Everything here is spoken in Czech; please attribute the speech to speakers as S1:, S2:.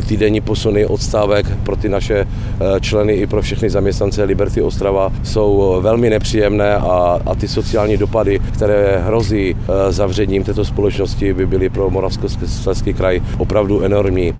S1: ty týdenní posuny odstávek pro ty naše eh, členy i pro všechny zaměstnance Liberty Ostrava jsou eh, velmi nepříjemné a, a ty sociální dopady, které hrozí eh, zavřením této společnosti, by byly pro Moravskoslezský kraj opravdu enormní.